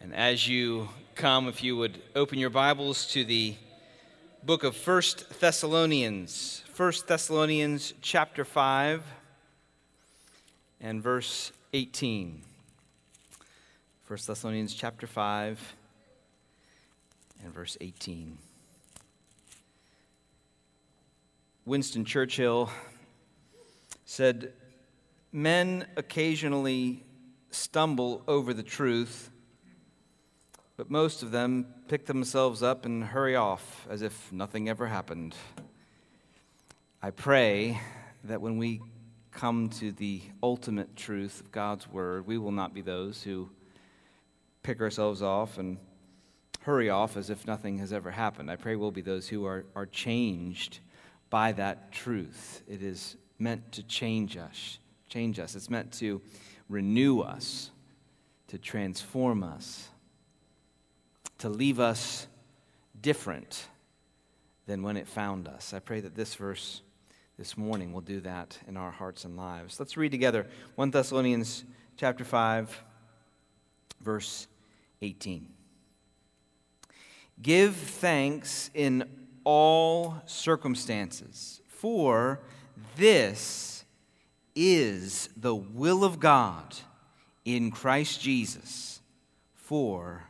And as you come, if you would open your Bibles to the book of First Thessalonians, First Thessalonians chapter 5 and verse 18. First Thessalonians chapter 5 and verse 18. Winston Churchill said, Men occasionally stumble over the truth but most of them pick themselves up and hurry off as if nothing ever happened. I pray that when we come to the ultimate truth of God's Word, we will not be those who pick ourselves off and hurry off as if nothing has ever happened. I pray we'll be those who are, are changed by that truth. It is meant to change us, change us. It's meant to renew us, to transform us to leave us different than when it found us. I pray that this verse this morning will do that in our hearts and lives. Let's read together 1 Thessalonians chapter 5 verse 18. Give thanks in all circumstances, for this is the will of God in Christ Jesus for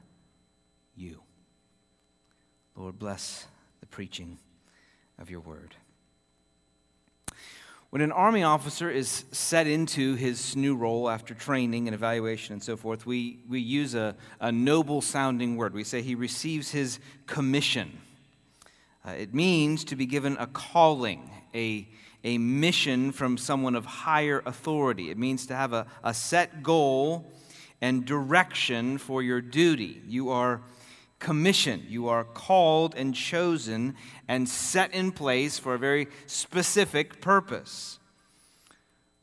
you. Lord, bless the preaching of your word. When an army officer is set into his new role after training and evaluation and so forth, we, we use a, a noble sounding word. We say he receives his commission. Uh, it means to be given a calling, a, a mission from someone of higher authority. It means to have a, a set goal and direction for your duty. You are commission. You are called and chosen and set in place for a very specific purpose.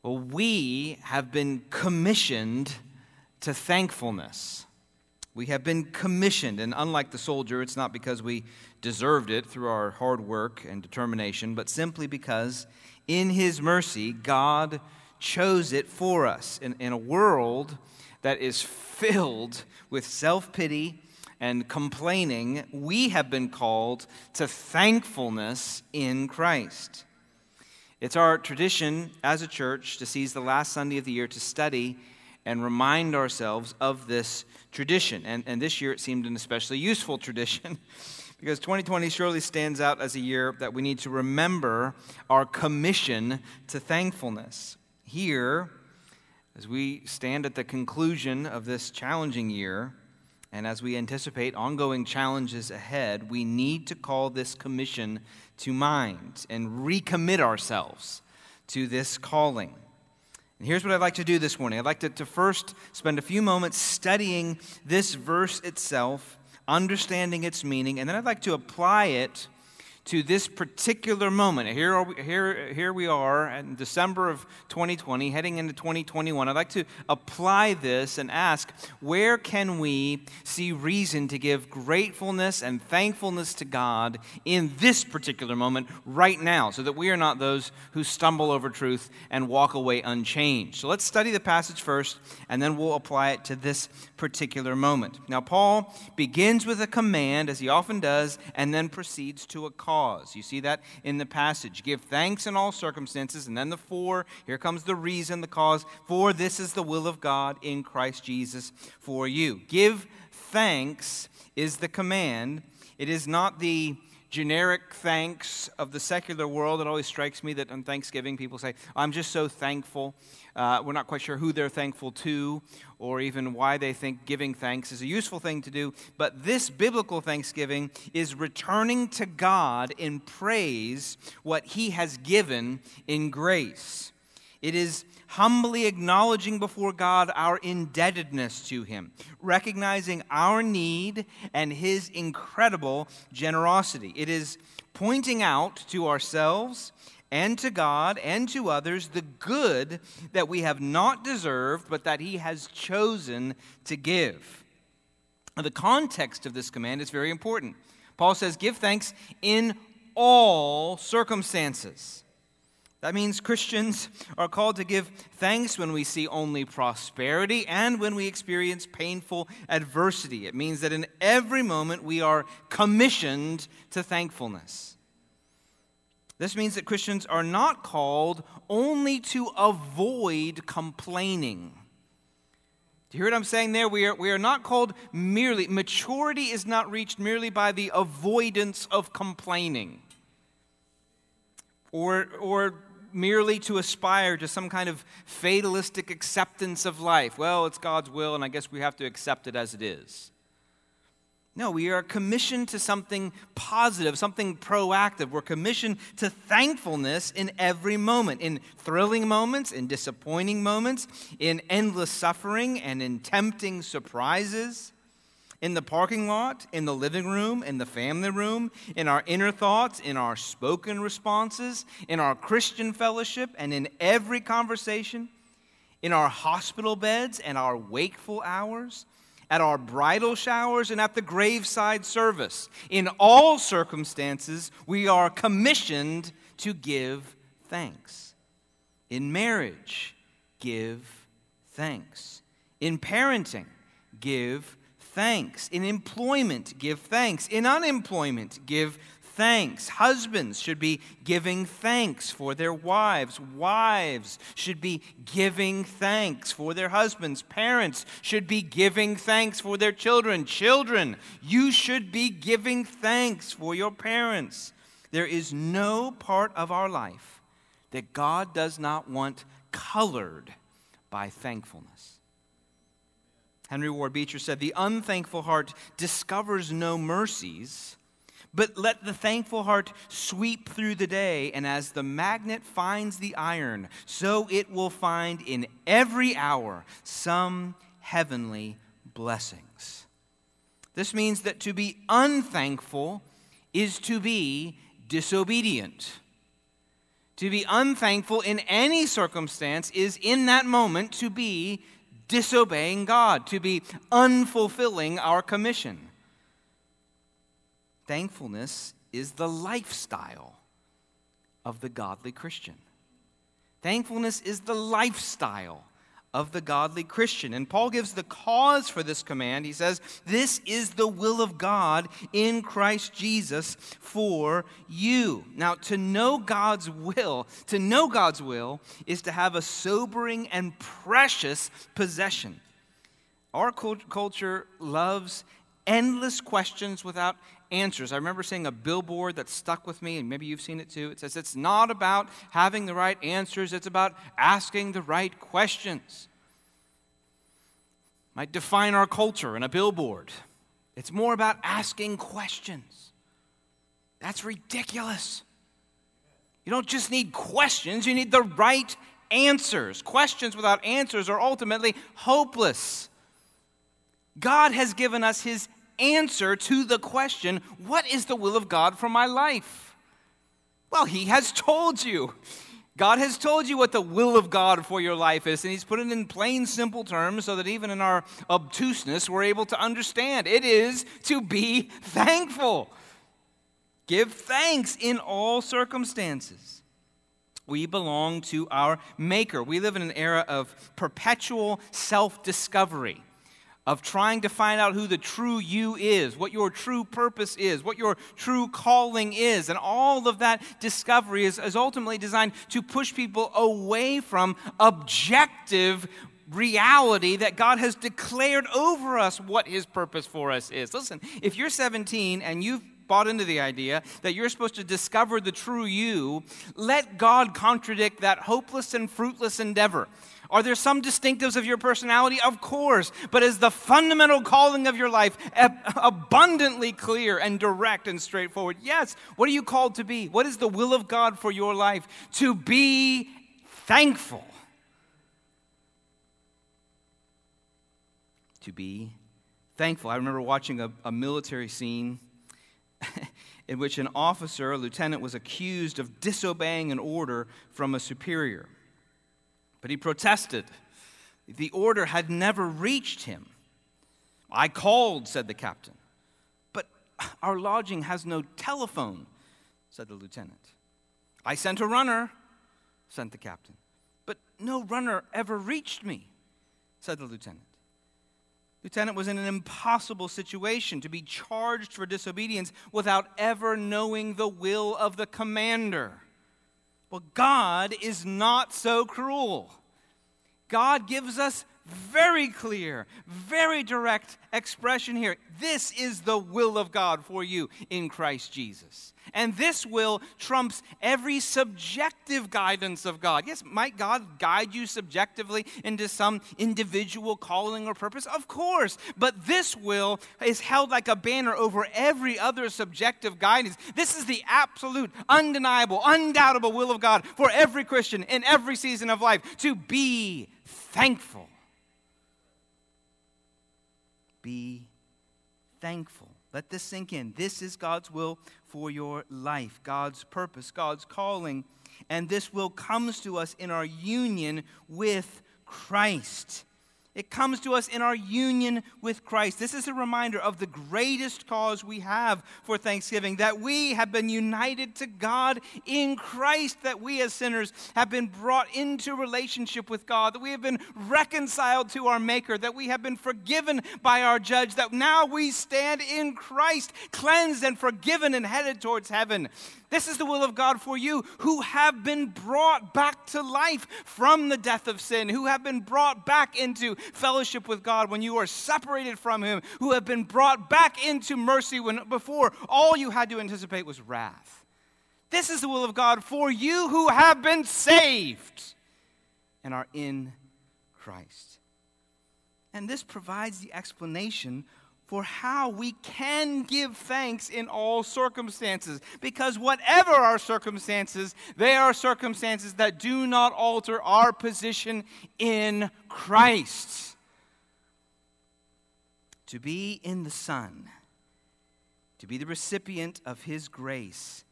Well, we have been commissioned to thankfulness. We have been commissioned, and unlike the soldier, it's not because we deserved it through our hard work and determination, but simply because in His mercy, God chose it for us in, in a world that is filled with self pity and complaining, we have been called to thankfulness in Christ. It's our tradition as a church to seize the last Sunday of the year to study and remind ourselves of this tradition. And, and this year it seemed an especially useful tradition because 2020 surely stands out as a year that we need to remember our commission to thankfulness. Here, as we stand at the conclusion of this challenging year, and as we anticipate ongoing challenges ahead, we need to call this commission to mind and recommit ourselves to this calling. And here's what I'd like to do this morning I'd like to, to first spend a few moments studying this verse itself, understanding its meaning, and then I'd like to apply it to this particular moment. Here, are we, here, here we are in December of 2020, heading into 2021. I'd like to apply this and ask where can we see reason to give gratefulness and thankfulness to God in this particular moment right now so that we are not those who stumble over truth and walk away unchanged? So let's study the passage first and then we'll apply it to this particular moment. Now, Paul begins with a command, as he often does, and then proceeds to a call cause. You see that in the passage. Give thanks in all circumstances. And then the for, here comes the reason, the cause. For this is the will of God in Christ Jesus for you. Give thanks is the command. It is not the generic thanks of the secular world. It always strikes me that on Thanksgiving people say, I'm just so thankful. Uh, we're not quite sure who they're thankful to or even why they think giving thanks is a useful thing to do. But this biblical thanksgiving is returning to God in praise what He has given in grace. It is humbly acknowledging before God our indebtedness to Him, recognizing our need and His incredible generosity. It is pointing out to ourselves and to God and to others the good that we have not deserved, but that He has chosen to give. The context of this command is very important. Paul says, Give thanks in all circumstances. That means Christians are called to give thanks when we see only prosperity and when we experience painful adversity. It means that in every moment we are commissioned to thankfulness. This means that Christians are not called only to avoid complaining. Do you hear what I'm saying there? We are, we are not called merely, maturity is not reached merely by the avoidance of complaining or, or merely to aspire to some kind of fatalistic acceptance of life. Well, it's God's will, and I guess we have to accept it as it is. No, we are commissioned to something positive, something proactive. We're commissioned to thankfulness in every moment, in thrilling moments, in disappointing moments, in endless suffering, and in tempting surprises in the parking lot, in the living room, in the family room, in our inner thoughts, in our spoken responses, in our Christian fellowship, and in every conversation, in our hospital beds and our wakeful hours, at our bridal showers, and at the graveside service. In all circumstances, we are commissioned to give thanks. In marriage, give thanks. In parenting, give thanks. In employment, give thanks. In unemployment, give thanks. Husbands should be giving thanks for their wives. Wives should be giving thanks for their husbands. Parents should be giving thanks for their children. Children, you should be giving thanks for your parents. There is no part of our life that God does not want colored by thankfulness. Henry Ward Beecher said, The unthankful heart discovers no mercies, but let the thankful heart sweep through the day, and as the magnet finds the iron, so it will find in every hour some heavenly blessings. This means that to be unthankful is to be disobedient. To be unthankful in any circumstance is in that moment to be disobeying God, to be unfulfilling our commission. Thankfulness is the lifestyle of the godly Christian. Thankfulness is the lifestyle of the godly Christian. And Paul gives the cause for this command. He says, This is the will of God in Christ Jesus for you. Now, to know God's will, to know God's will is to have a sobering and precious possession. Our culture loves endless questions without answers. I remember seeing a billboard that stuck with me, and maybe you've seen it too. It says, It's not about having the right answers, it's about asking the right questions. Might define our culture in a billboard. It's more about asking questions. That's ridiculous. You don't just need questions, you need the right answers. Questions without answers are ultimately hopeless. God has given us His answer to the question, What is the will of God for my life? Well, He has told you. God has told you what the will of God for your life is, and He's put it in plain, simple terms so that even in our obtuseness, we're able to understand. It is to be thankful. Give thanks in all circumstances. We belong to our Maker. We live in an era of perpetual self discovery of trying to find out who the true you is, what your true purpose is, what your true calling is. And all of that discovery is, is ultimately designed to push people away from objective reality that God has declared over us what his purpose for us is. Listen, if you're 17 and you've bought into the idea that you're supposed to discover the true you, let God contradict that hopeless and fruitless endeavor. Are there some distinctives of your personality? Of course. But is the fundamental calling of your life abundantly clear and direct and straightforward? Yes. What are you called to be? What is the will of God for your life? To be thankful. To be thankful. I remember watching a, a military scene in which an officer, a lieutenant, was accused of disobeying an order from a superior. But he protested. The order had never reached him. I called, said the captain. But our lodging has no telephone, said the lieutenant. I sent a runner, sent the captain. But no runner ever reached me, said the lieutenant. Lieutenant was in an impossible situation to be charged for disobedience without ever knowing the will of the commander. Well, God is not so cruel. God gives us very clear, very direct expression here. This is the will of God for you in Christ Jesus. And this will trumps every subjective guidance of God. Yes, might God guide you subjectively into some individual calling or purpose? Of course. But this will is held like a banner over every other subjective guidance. This is the absolute, undeniable, undoubtable will of God for every Christian in every season of life to be thankful be thankful. Let this sink in. This is God's will for your life, God's purpose, God's calling. And this will comes to us in our union with Christ. It comes to us in our union with Christ. This is a reminder of the greatest cause we have for Thanksgiving that we have been united to God in Christ, that we as sinners have been brought into relationship with God, that we have been reconciled to our Maker, that we have been forgiven by our judge, that now we stand in Christ, cleansed and forgiven and headed towards heaven. This is the will of God for you who have been brought back to life from the death of sin, who have been brought back into fellowship with God when you are separated from Him, who have been brought back into mercy when before all you had to anticipate was wrath. This is the will of God for you who have been saved and are in Christ. And this provides the explanation for how we can give thanks in all circumstances. Because whatever our circumstances, they are circumstances that do not alter our position in Christ. To be in the Son, to be the recipient of His grace,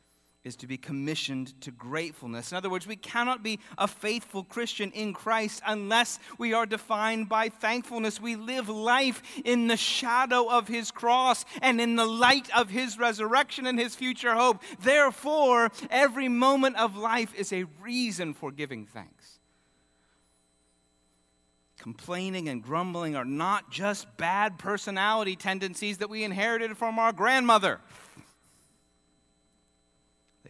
is to be commissioned to gratefulness. In other words, we cannot be a faithful Christian in Christ unless we are defined by thankfulness. We live life in the shadow of his cross and in the light of his resurrection and his future hope. Therefore, every moment of life is a reason for giving thanks. Complaining and grumbling are not just bad personality tendencies that we inherited from our grandmother.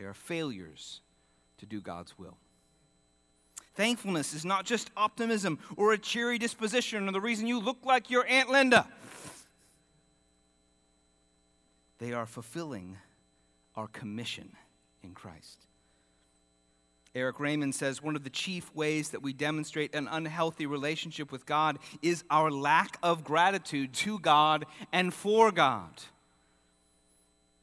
They are failures to do God's will. Thankfulness is not just optimism or a cheery disposition or the reason you look like your Aunt Linda. They are fulfilling our commission in Christ. Erik Raymond says one of the chief ways that we demonstrate an unhealthy relationship with God is our lack of gratitude to God and for God.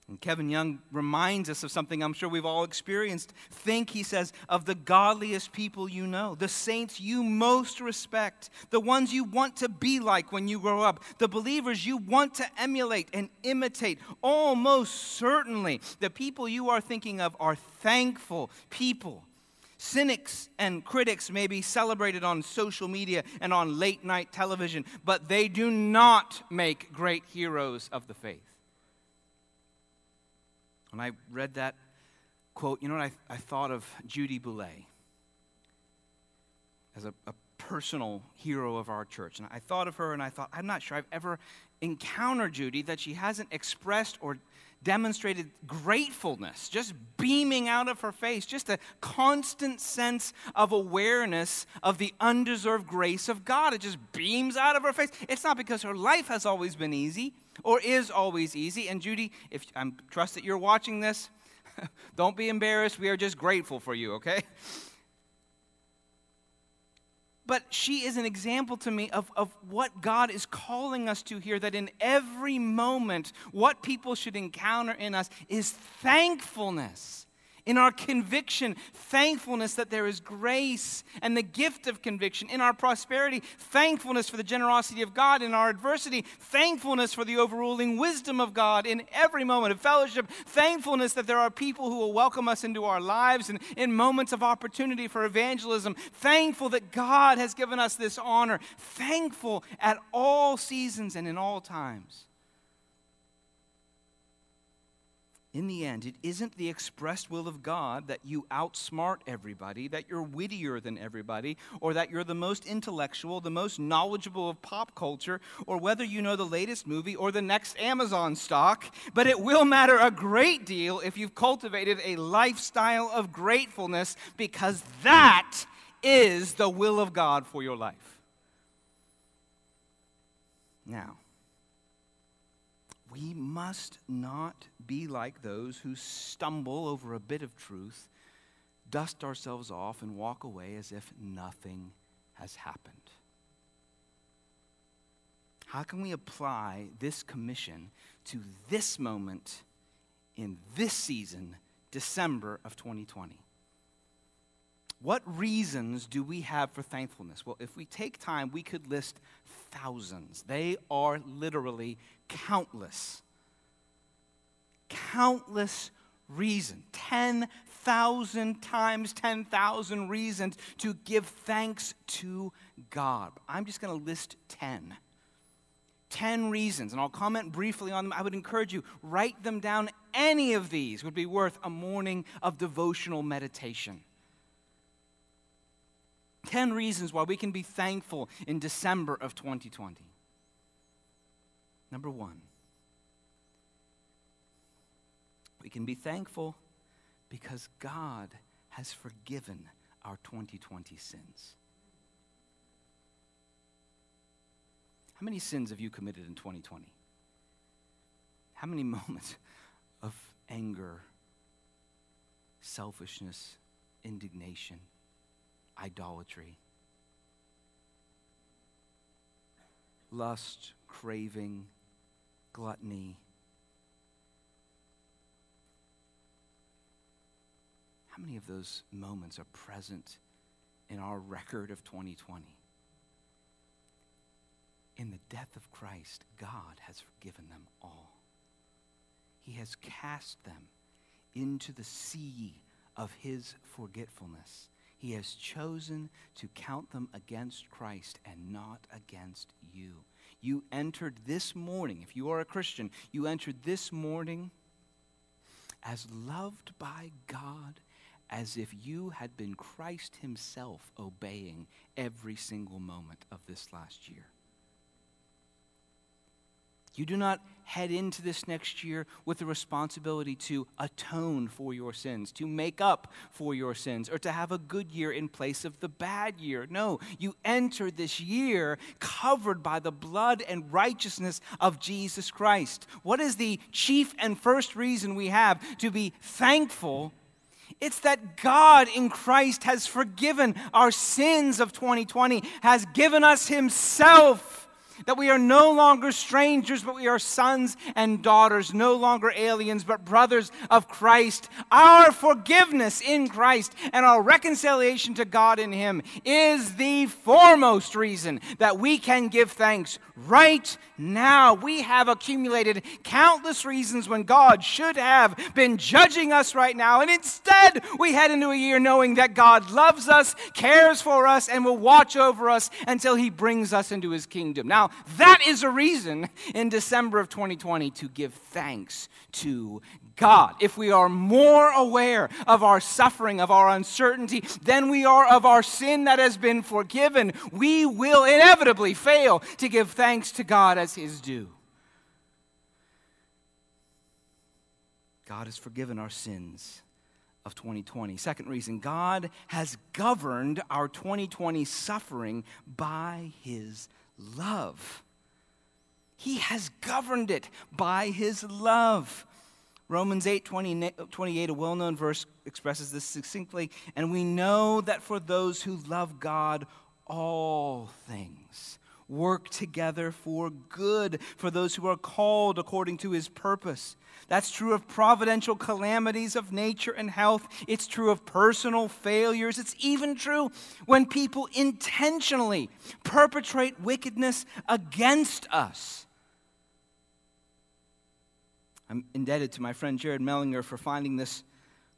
And Kevin DeYoung reminds us of something I'm sure we've all experienced. Think, he says, of the godliest people you know, the saints you most respect, the ones you want to be like when you grow up, the believers you want to emulate and imitate. Almost certainly, the people you are thinking of are thankful people. Cynics and critics may be celebrated on social media and on late night television, but they do not make great heroes of the faith. When I read that quote, you know what I, I thought of Judy Boulay as a, a personal hero of our church. And I thought of her and I thought, I'm not sure I've ever encountered Judy that she hasn't expressed or demonstrated gratefulness, just beaming out of her face, just a constant sense of awareness of the undeserved grace of God. It just beams out of her face. It's not because her life has always been easy or is always easy. And Judy, if I trust that you're watching this, don't be embarrassed. We are just grateful for you, okay? But she is an example to me of, of what God is calling us to here that in every moment, what people should encounter in us is thankfulness in our conviction, thankfulness that there is grace and the gift of conviction, in our prosperity, thankfulness for the generosity of God, in our adversity, thankfulness for the overruling wisdom of God, in every moment of fellowship, thankfulness that there are people who will welcome us into our lives and in moments of opportunity for evangelism, thankful that God has given us this honor, thankful at all seasons and in all times. In the end, it isn't the expressed will of God that you outsmart everybody, that you're wittier than everybody, or that you're the most intellectual, the most knowledgeable of pop culture, or whether you know the latest movie or the next Amazon stock. But it will matter a great deal if you've cultivated a lifestyle of gratefulness, because that is the will of God for your life. Now, we must not be like those who stumble over a bit of truth, dust ourselves off, and walk away as if nothing has happened. How can we apply this commission to this moment in this season, December of 2020? What reasons do we have for thankfulness? Well, if we take time, we could list thousands. They are literally countless. Countless reasons. 10,000 times 10,000 reasons to give thanks to God. I'm just going to list 10. 10 reasons, and I'll comment briefly on them. I would encourage you, write them down. Any of these would be worth a morning of devotional meditation. 10 reasons why we can be thankful in December of 2020. Number one, we can be thankful because God has forgiven our 2020 sins. How many sins have you committed in 2020? How many moments of anger, selfishness, indignation? idolatry, lust, craving, gluttony. How many of those moments are present in our record of 2020? In the death of Christ, God has forgiven them all. He has cast them into the sea of his forgetfulness he has chosen to count them against Christ and not against you. You entered this morning, if you are a Christian, you entered this morning as loved by God as if you had been Christ Himself obeying every single moment of this last year. You do not head into this next year with the responsibility to atone for your sins, to make up for your sins, or to have a good year in place of the bad year. No, you enter this year covered by the blood and righteousness of Jesus Christ. What is the chief and first reason we have to be thankful? It's that God in Christ has forgiven our sins of 2020, has given us Himself that we are no longer strangers, but we are sons and daughters, no longer aliens, but brothers of Christ. Our forgiveness in Christ and our reconciliation to God in Him is the foremost reason that we can give thanks right now. We have accumulated countless reasons when God should have been judging us right now, and instead we head into a year knowing that God loves us, cares for us, and will watch over us until He brings us into His kingdom. Now, that is a reason in December of 2020 to give thanks to God. If we are more aware of our suffering, of our uncertainty, than we are of our sin that has been forgiven, we will inevitably fail to give thanks to God as His due. God has forgiven our sins of 2020. Second reason, God has governed our 2020 suffering by His love. He has governed it by his love. Romans 8 20, 28, a well known verse, expresses this succinctly. And we know that for those who love God, all things work together for good, for those who are called according to his purpose. That's true of providential calamities of nature and health. It's true of personal failures. It's even true when people intentionally perpetrate wickedness against us. I'm indebted to my friend Jared Mellinger for finding this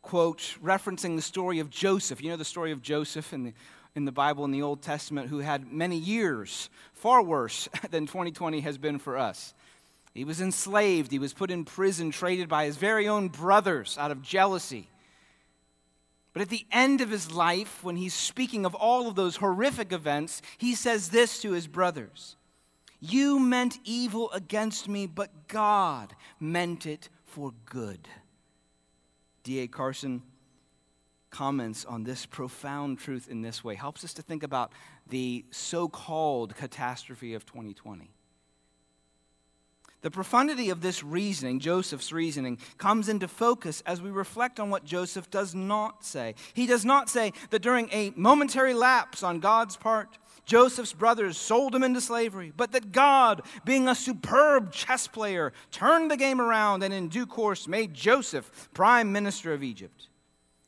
quote referencing the story of Joseph. You know the story of Joseph in the, in the Bible in the Old Testament who had many years, far worse than 2020 has been for us. He was enslaved. He was put in prison, traded by his very own brothers out of jealousy. But at the end of his life, when he's speaking of all of those horrific events, he says this to his brothers You meant evil against me, but God meant it for good. D.A. Carson comments on this profound truth in this way, helps us to think about the so called catastrophe of 2020. The profundity of this reasoning, Joseph's reasoning, comes into focus as we reflect on what Joseph does not say. He does not say that during a momentary lapse on God's part, Joseph's brothers sold him into slavery, but that God, being a superb chess player, turned the game around and in due course made Joseph prime minister of Egypt.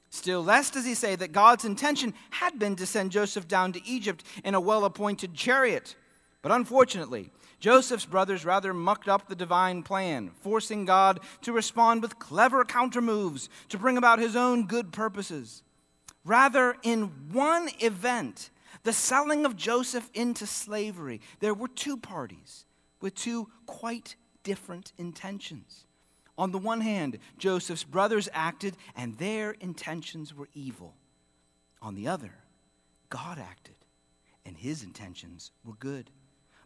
Still less does he say that God's intention had been to send Joseph down to Egypt in a well appointed chariot. But unfortunately, Joseph's brothers rather mucked up the divine plan, forcing God to respond with clever countermoves to bring about his own good purposes. Rather, in one event, the selling of Joseph into slavery, there were two parties with two quite different intentions. On the one hand, Joseph's brothers acted, and their intentions were evil. On the other, God acted, and his intentions were good.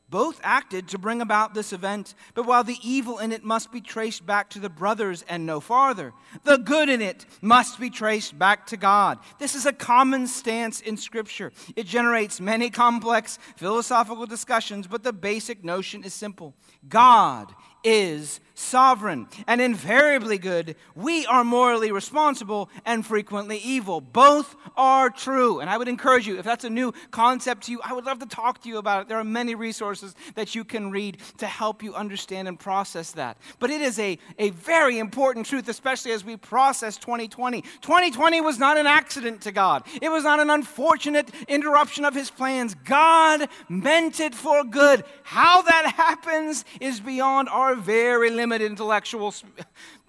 Both acted to bring about this event, but while the evil in it must be traced back to the brothers and no farther, the good in it must be traced back to God. This is a common stance in Scripture. It generates many complex philosophical discussions, but the basic notion is simple God is sovereign and invariably good. We are morally responsible and frequently evil. Both are true. And I would encourage you, if that's a new concept to you, I would love to talk to you about it. There are many resources that you can read to help you understand and process that. But it is a, a very important truth, especially as we process 2020. 2020 was not an accident to God, it was not an unfortunate interruption of His plans. God meant it for good. How that happens is beyond our very limited intellectual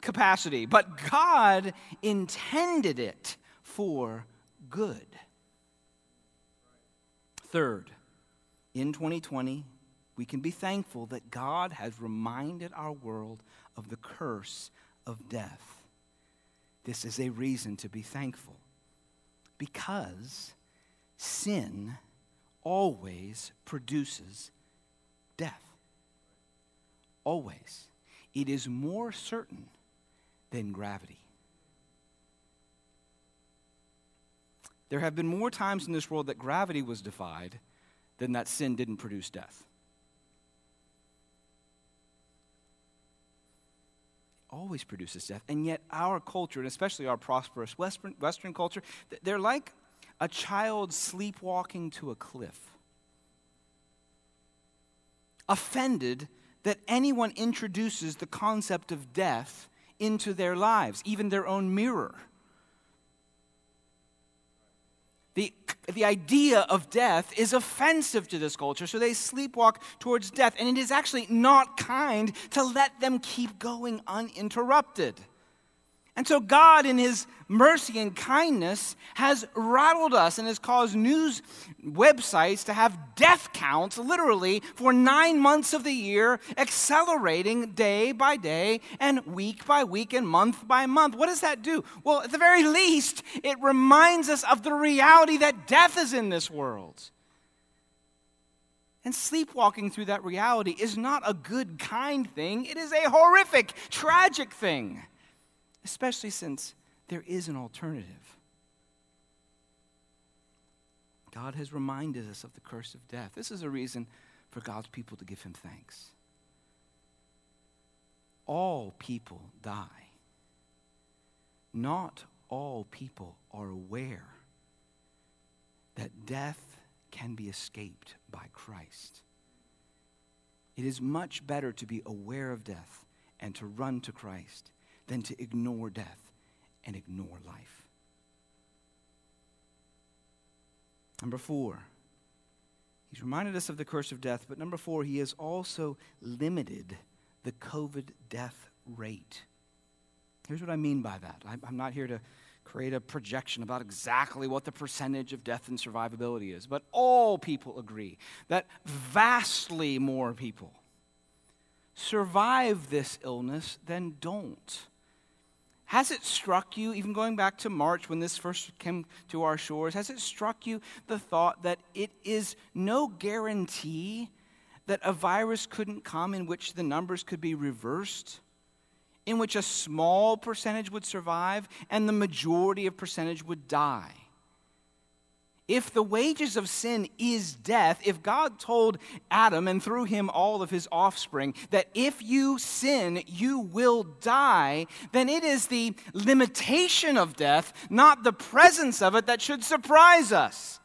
capacity, but God intended it for good. Third, in 2020, we can be thankful that God has reminded our world of the curse of death. This is a reason to be thankful because sin always produces death always. It is more certain than gravity. There have been more times in this world that gravity was defied than that sin didn't produce death. always produces death. And yet, our culture, and especially our prosperous Western, Western culture, they're like a child sleepwalking to a cliff, offended that anyone introduces the concept of death into their lives, even their own mirror. The, the idea of death is offensive to this culture, so they sleepwalk towards death, and it is actually not kind to let them keep going uninterrupted. And so, God, in His mercy and kindness, has rattled us and has caused news websites to have death counts literally for nine months of the year, accelerating day by day and week by week and month by month. What does that do? Well, at the very least, it reminds us of the reality that death is in this world. And sleepwalking through that reality is not a good, kind thing. It is a horrific, tragic thing especially since there is an alternative. God has reminded us of the curse of death. This is a reason for God's people to give him thanks. All people die. Not all people are aware that death can be escaped by Christ. It is much better to be aware of death and to run to Christ than to ignore death and ignore life. Number four, he's reminded us of the curse of death, but number four, he has also limited the COVID death rate. Here's what I mean by that. I'm not here to create a projection about exactly what the percentage of death and survivability is, but all people agree that vastly more people survive this illness, than don't. Has it struck you, even going back to March when this first came to our shores, has it struck you the thought that it is no guarantee that a virus couldn't come in which the numbers could be reversed? In which a small percentage would survive and the majority of percentage would die? If the wages of sin is death, if God told Adam and through him all of his offspring that if you sin, you will die, then it is the limitation of death, not the presence of it, that should surprise us.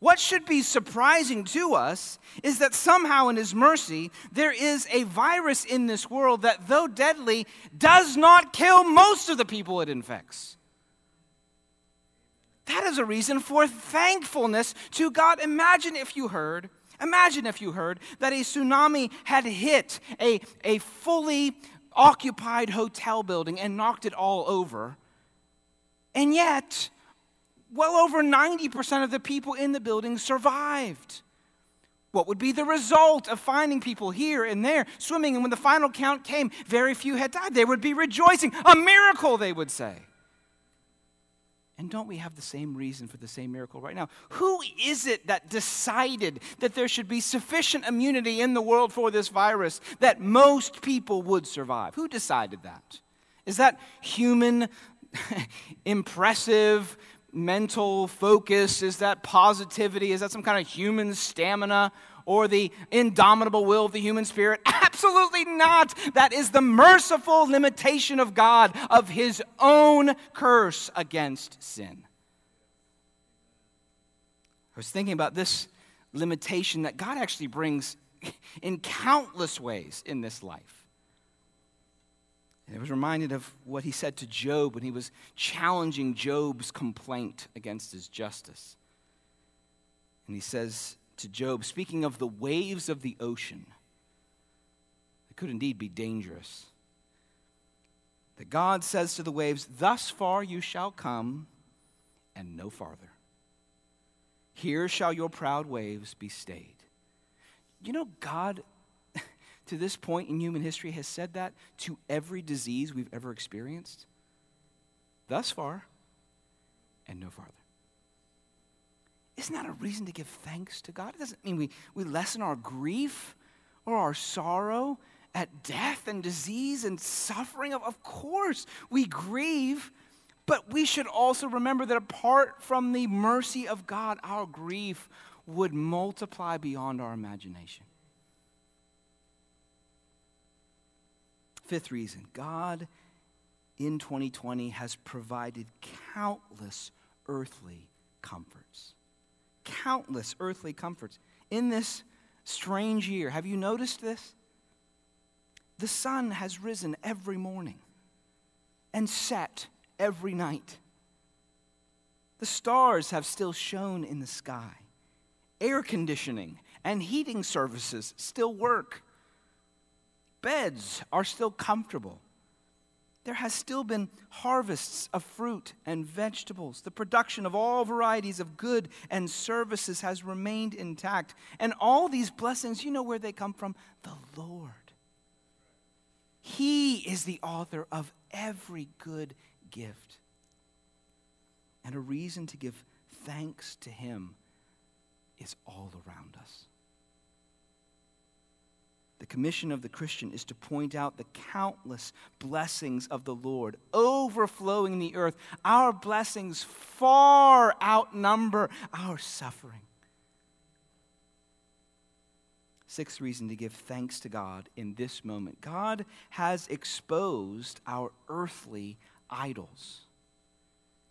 What should be surprising to us is that somehow in His mercy, there is a virus in this world that, though deadly, does not kill most of the people it infects. That is a reason for thankfulness to God. Imagine if you heard, imagine if you heard that a tsunami had hit a, a fully occupied hotel building and knocked it all over. And yet, well over 90% of the people in the building survived. What would be the result of finding people here and there swimming? And when the final count came, very few had died. They would be rejoicing. A miracle, they would say. And don't we have the same reason for the same miracle right now? Who is it that decided that there should be sufficient immunity in the world for this virus that most people would survive? Who decided that? Is that human, impressive, mental focus? Is that positivity? Is that some kind of human stamina? Or the indomitable will of the human spirit? Absolutely not. That is the merciful limitation of God, of his own curse against sin. I was thinking about this limitation that God actually brings in countless ways in this life. I was reminded of what he said to Job when he was challenging Job's complaint against his justice. And he says, to Job, speaking of the waves of the ocean, it could indeed be dangerous. That God says to the waves, Thus far you shall come, and no farther. Here shall your proud waves be stayed. You know, God, to this point in human history, has said that to every disease we've ever experienced. Thus far, and no farther. Isn't that a reason to give thanks to God? It doesn't mean we, we lessen our grief or our sorrow at death and disease and suffering. Of, of course, we grieve, but we should also remember that apart from the mercy of God, our grief would multiply beyond our imagination. Fifth reason God in 2020 has provided countless earthly comforts countless earthly comforts in this strange year. Have you noticed this? The sun has risen every morning and set every night. The stars have still shone in the sky. Air conditioning and heating services still work. Beds are still comfortable there has still been harvests of fruit and vegetables. The production of all varieties of good and services has remained intact. And all these blessings, you know where they come from? The Lord. He is the author of every good gift. And a reason to give thanks to Him is all around us. The commission of the Christian is to point out the countless blessings of the Lord overflowing the earth. Our blessings far outnumber our suffering. Sixth reason to give thanks to God in this moment God has exposed our earthly idols.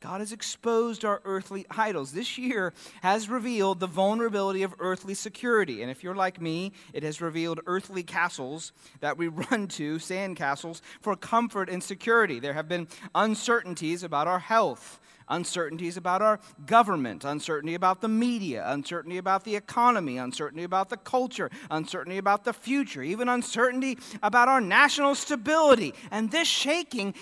God has exposed our earthly idols. This year has revealed the vulnerability of earthly security. And if you're like me, it has revealed earthly castles that we run to, sand castles, for comfort and security. There have been uncertainties about our health, uncertainties about our government, uncertainty about the media, uncertainty about the economy, uncertainty about the culture, uncertainty about the future, even uncertainty about our national stability. And this shaking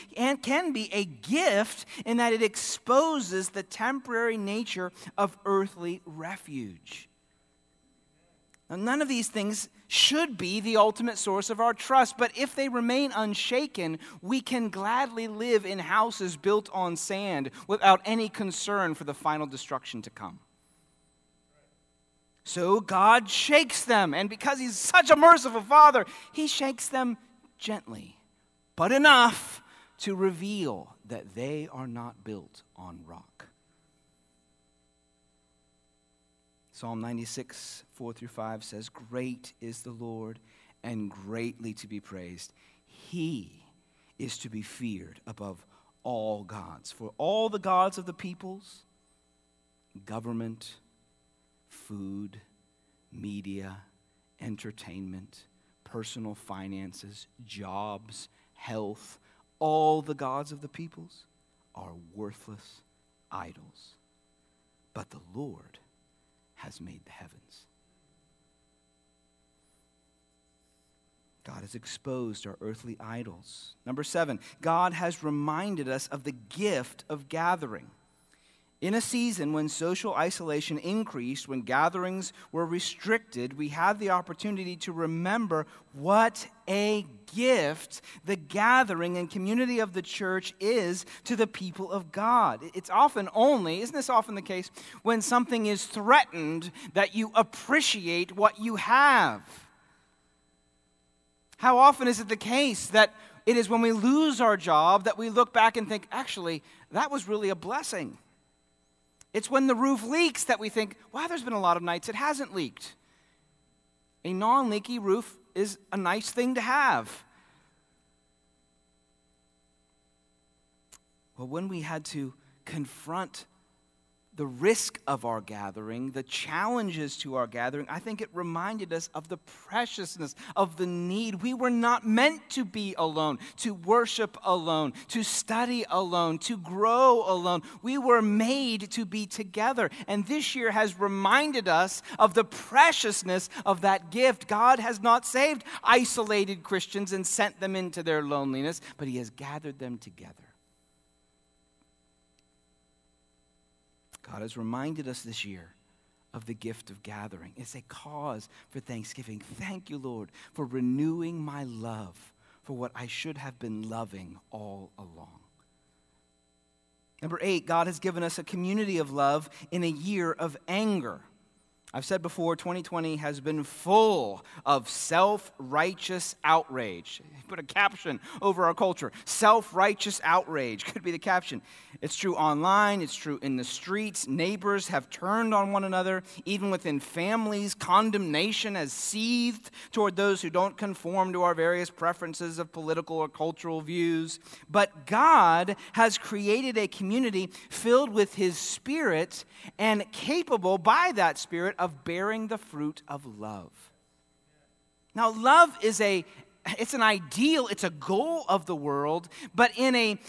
can be a gift in that it exposes the temporary nature of earthly refuge. Now, none of these things should be the ultimate source of our trust. But if they remain unshaken, we can gladly live in houses built on sand without any concern for the final destruction to come. So God shakes them, and because He's such a merciful Father, He shakes them gently, but enough to reveal that they are not built on rock. Psalm 96, 4 through 5 says, Great is the Lord and greatly to be praised. He is to be feared above all gods. For all the gods of the peoples, government, food, media, entertainment, personal finances, jobs, health, all the gods of the peoples are worthless idols. But the Lord has made the heavens. God has exposed our earthly idols. Number seven, God has reminded us of the gift of gathering. In a season when social isolation increased, when gatherings were restricted, we had the opportunity to remember what a gift the gathering and community of the church is to the people of God. It's often only, isn't this often the case, when something is threatened that you appreciate what you have? How often is it the case that it is when we lose our job that we look back and think, actually, that was really a blessing? It's when the roof leaks that we think, wow, there's been a lot of nights it hasn't leaked. A non leaky roof is a nice thing to have. Well, when we had to confront the risk of our gathering, the challenges to our gathering, I think it reminded us of the preciousness of the need. We were not meant to be alone, to worship alone, to study alone, to grow alone. We were made to be together. And this year has reminded us of the preciousness of that gift. God has not saved isolated Christians and sent them into their loneliness, but He has gathered them together. God has reminded us this year of the gift of gathering. It's a cause for thanksgiving. Thank you, Lord, for renewing my love for what I should have been loving all along. Number eight, God has given us a community of love in a year of anger. I've said before, 2020 has been full of self righteous outrage. Put a caption over our culture. Self righteous outrage could be the caption. It's true online, it's true in the streets. Neighbors have turned on one another. Even within families, condemnation has seethed toward those who don't conform to our various preferences of political or cultural views. But God has created a community filled with His Spirit and capable by that Spirit of bearing the fruit of love. Now, love is a it's an ideal, it's a goal of the world, but in a,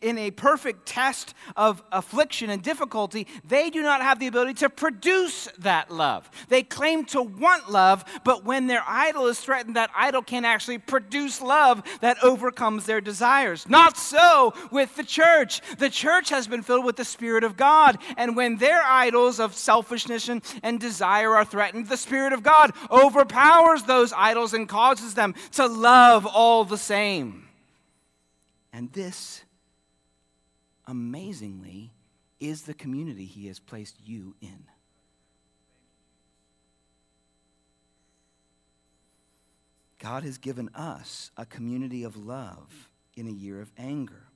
in a perfect test of affliction and difficulty, they do not have the ability to produce that love. They claim to want love, but when their idol is threatened, that idol can actually produce love that overcomes their desires. Not so with the church. The church has been filled with the Spirit of God, and when their idols of selfishness and, and desire are threatened, the Spirit of God overpowers those idols and causes them to love all the same. And this, amazingly, is the community He has placed you in. God has given us a community of love in a year of anger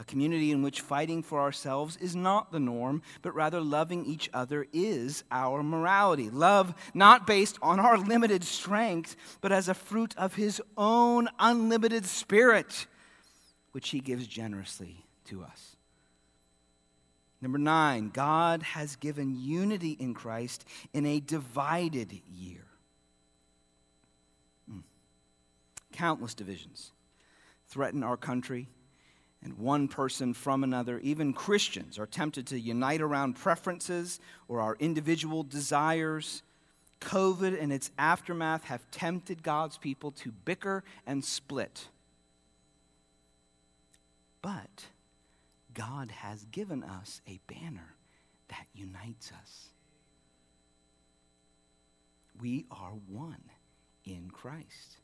a community in which fighting for ourselves is not the norm, but rather loving each other is our morality. Love not based on our limited strength, but as a fruit of His own unlimited spirit, which He gives generously to us. Number nine, God has given unity in Christ in a divided year. Mm. Countless divisions threaten our country and one person from another. Even Christians are tempted to unite around preferences or our individual desires. COVID and its aftermath have tempted God's people to bicker and split. But God has given us a banner that unites us. We are one in Christ.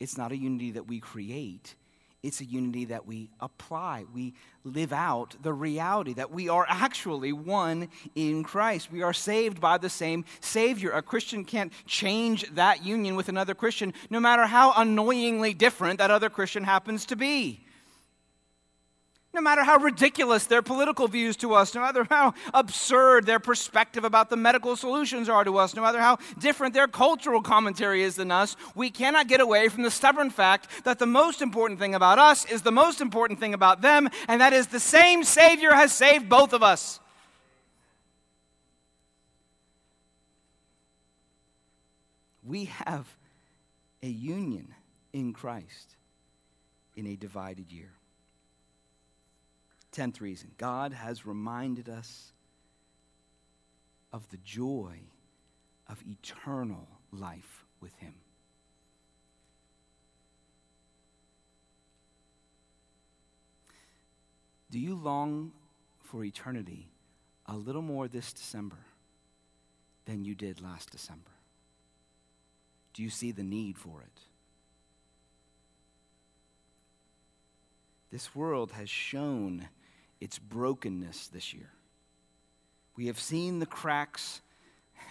It's not a unity that we create, it's a unity that we apply. We live out the reality that we are actually one in Christ. We are saved by the same Savior. A Christian can't change that union with another Christian, no matter how annoyingly different that other Christian happens to be no matter how ridiculous their political views to us, no matter how absurd their perspective about the medical solutions are to us, no matter how different their cultural commentary is than us, we cannot get away from the stubborn fact that the most important thing about us is the most important thing about them, and that is the same Savior has saved both of us. We have a union in Christ in a divided year. Tenth reason God has reminded us of the joy of eternal life with Him. Do you long for eternity a little more this December than you did last December? Do you see the need for it? This world has shown its brokenness this year. We have seen the cracks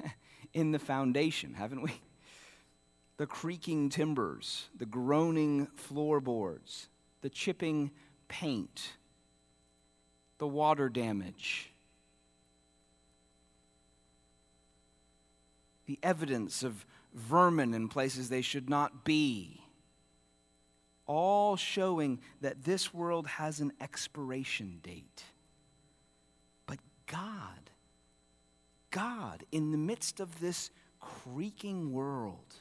in the foundation, haven't we? The creaking timbers, the groaning floorboards, the chipping paint, the water damage, the evidence of vermin in places they should not be all showing that this world has an expiration date. But God, God, in the midst of this creaking world,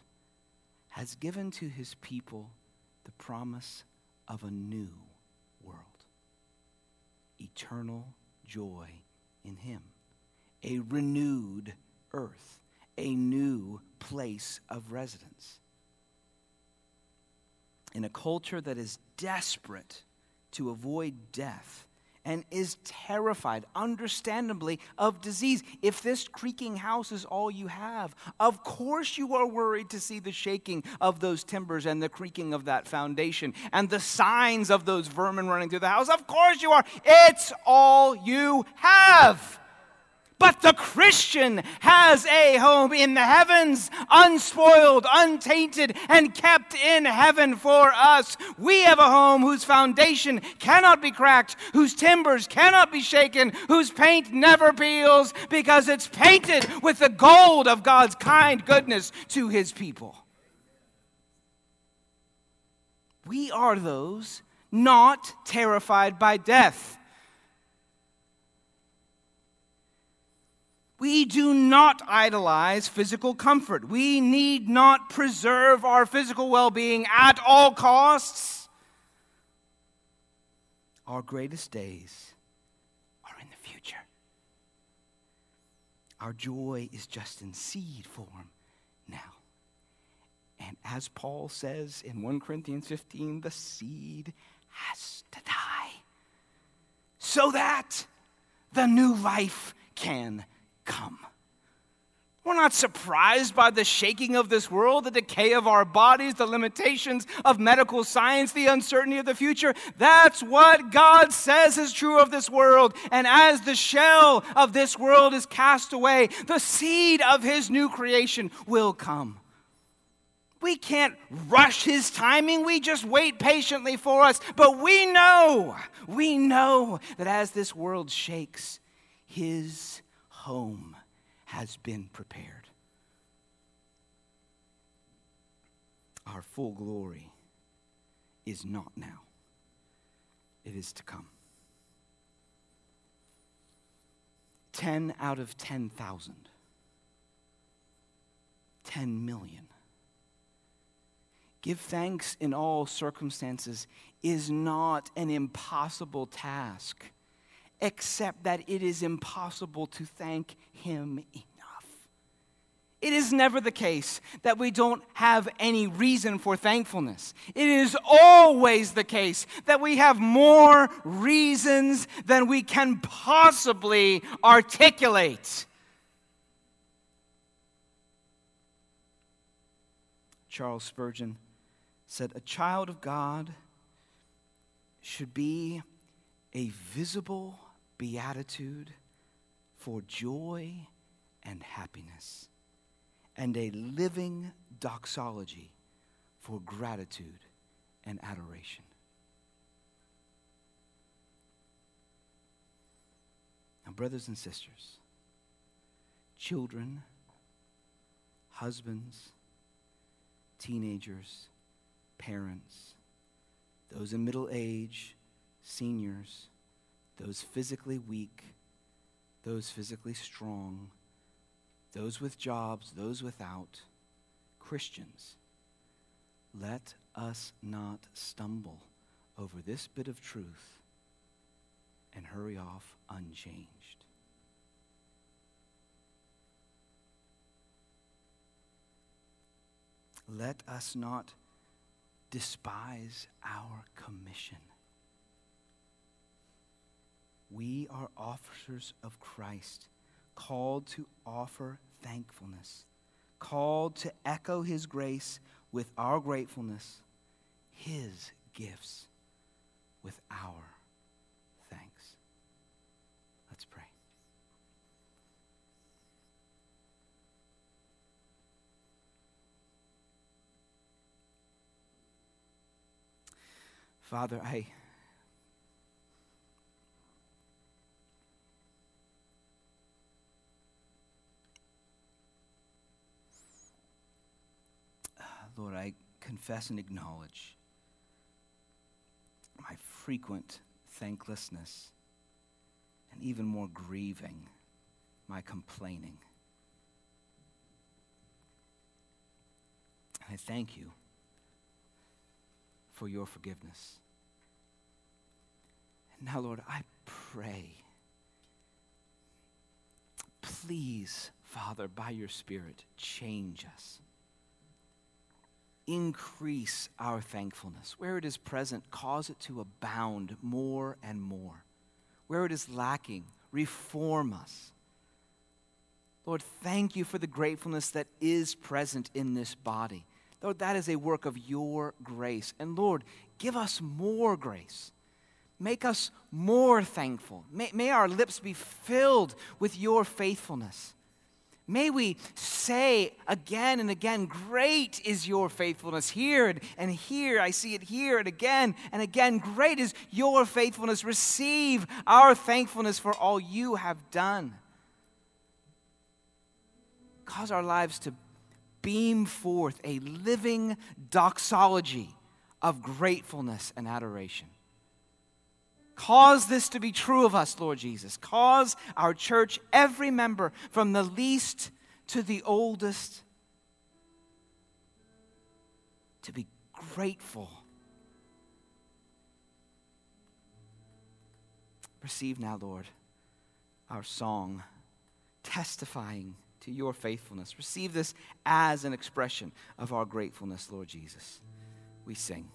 has given to his people the promise of a new world. Eternal joy in him, a renewed earth, a new place of residence in a culture that is desperate to avoid death and is terrified, understandably, of disease. If this creaking house is all you have, of course you are worried to see the shaking of those timbers and the creaking of that foundation and the signs of those vermin running through the house. Of course you are. It's all you have. But the Christian has a home in the heavens, unspoiled, untainted, and kept in heaven for us. We have a home whose foundation cannot be cracked, whose timbers cannot be shaken, whose paint never peels, because it's painted with the gold of God's kind goodness to his people. We are those not terrified by death. We do not idolize physical comfort. We need not preserve our physical well being at all costs. Our greatest days are in the future. Our joy is just in seed form now. And as Paul says in 1 Corinthians 15, the seed has to die so that the new life can come. We're not surprised by the shaking of this world, the decay of our bodies, the limitations of medical science, the uncertainty of the future. That's what God says is true of this world. And as the shell of this world is cast away, the seed of his new creation will come. We can't rush his timing. We just wait patiently for us. But we know, we know that as this world shakes, his home has been prepared. Our full glory is not now, it is to come. 10 out of 10,000. 10 million. Give thanks in all circumstances is not an impossible task except that it is impossible to thank Him enough. It is never the case that we don't have any reason for thankfulness. It is always the case that we have more reasons than we can possibly articulate. Charles Spurgeon, said, A child of God should be a visible beatitude for joy and happiness, and a living doxology for gratitude and adoration. Now, brothers and sisters, children, husbands, teenagers, parents, those in middle age, seniors, those physically weak, those physically strong, those with jobs, those without, Christians, let us not stumble over this bit of truth and hurry off unchanged. Let us not despise our commission. We are officers of Christ, called to offer thankfulness, called to echo his grace with our gratefulness, his gifts with our thanks. Let's pray. Father, I Lord, I confess and acknowledge my frequent thanklessness and even more grieving, my complaining. I thank you for your forgiveness. And now, Lord, I pray, please, Father, by your Spirit, change us increase our thankfulness. Where it is present, cause it to abound more and more. Where it is lacking, reform us. Lord, thank you for the gratefulness that is present in this body. Lord, that is a work of your grace. And Lord, give us more grace. Make us more thankful. May, may our lips be filled with your faithfulness. May we say again and again, Great is your faithfulness. Here and here, I see it here and again and again. Great is your faithfulness. Receive our thankfulness for all you have done. Cause our lives to beam forth a living doxology of gratefulness and adoration. Cause this to be true of us, Lord Jesus. Cause our church, every member, from the least to the oldest, to be grateful. Receive now, Lord, our song testifying to your faithfulness. Receive this as an expression of our gratefulness, Lord Jesus. We sing.